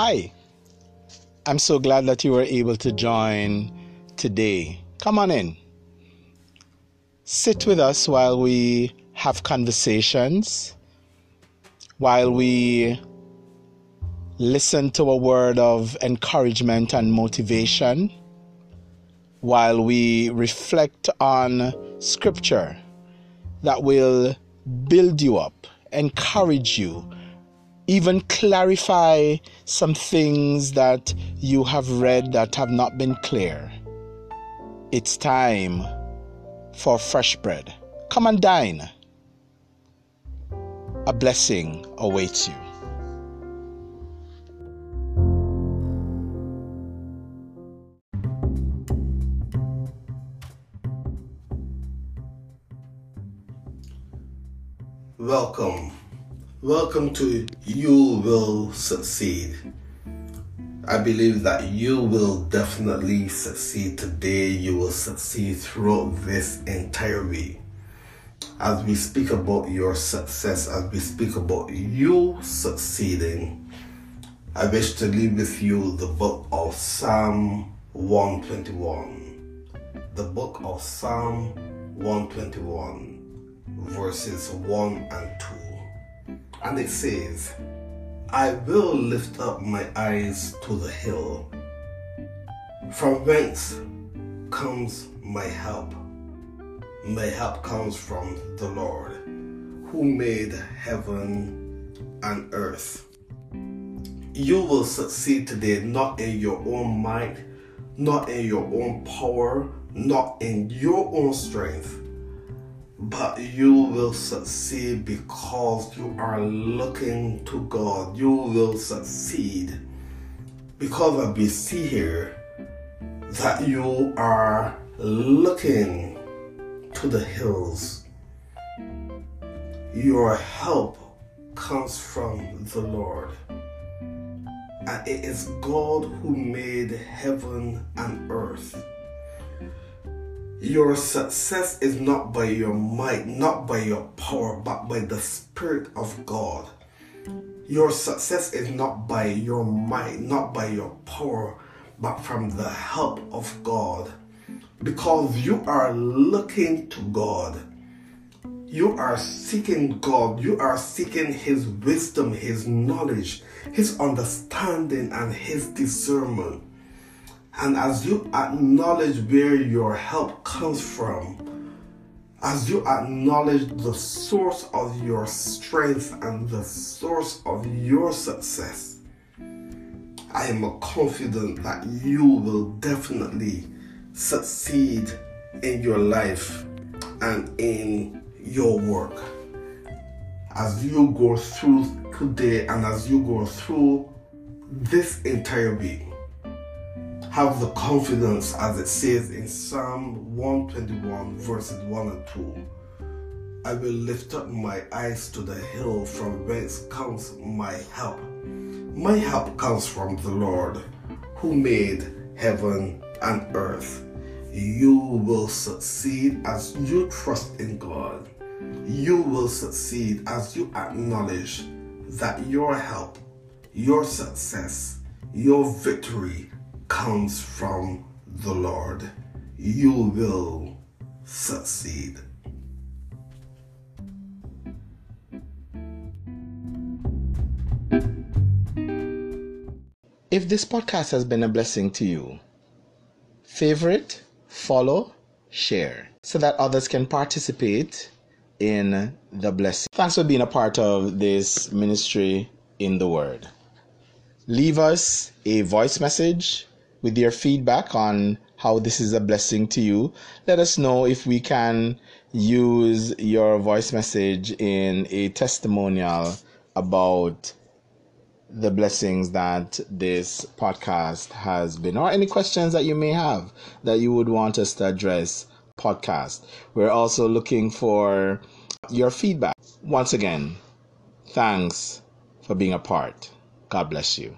Hi, I'm so glad that you were able to join today. Come on in. Sit with us while we have conversations, while we listen to a word of encouragement and motivation, while we reflect on scripture that will build you up, encourage you even clarify some things that you have read that have not been clear. It's time for fresh bread. Come and dine. A blessing awaits you. Welcome Welcome to You Will Succeed. I believe that you will definitely succeed today. You will succeed throughout this entire week. As we speak about your success, as we speak about you succeeding, I wish to leave with you the book of Psalm 121. The book of Psalm 121, verses 1 and 2. And it says, I will lift up my eyes to the hill. From whence comes my help? My help comes from the Lord, who made heaven and earth. You will succeed today not in your own might, not in your own power, not in your own strength but you will succeed because you are looking to God. You will succeed because we see here that you are looking to the hills. Your help comes from the Lord. And it is God who made heaven and earth. Your success is not by your might, not by your power, but by the Spirit of God. Your success is not by your might, not by your power, but from the help of God. Because you are looking to God. You are seeking God. You are seeking His wisdom, His knowledge, His understanding, and His discernment. And as you acknowledge where your help comes from, as you acknowledge the source of your strength and the source of your success, I am confident that you will definitely succeed in your life and in your work. As you go through today and as you go through this entire week, have the confidence as it says in Psalm 121, verses 1 and 2. I will lift up my eyes to the hill from whence comes my help. My help comes from the Lord who made heaven and earth. You will succeed as you trust in God. You will succeed as you acknowledge that your help, your success, your victory comes from the Lord, you will succeed. If this podcast has been a blessing to you, favorite, follow, share so that others can participate in the blessing. Thanks for being a part of this ministry in the Word. Leave us a voice message with your feedback on how this is a blessing to you. Let us know if we can use your voice message in a testimonial about the blessings that this podcast has been, or any questions that you may have that you would want us to address. Podcast. We're also looking for your feedback. Once again, thanks for being a part. God bless you.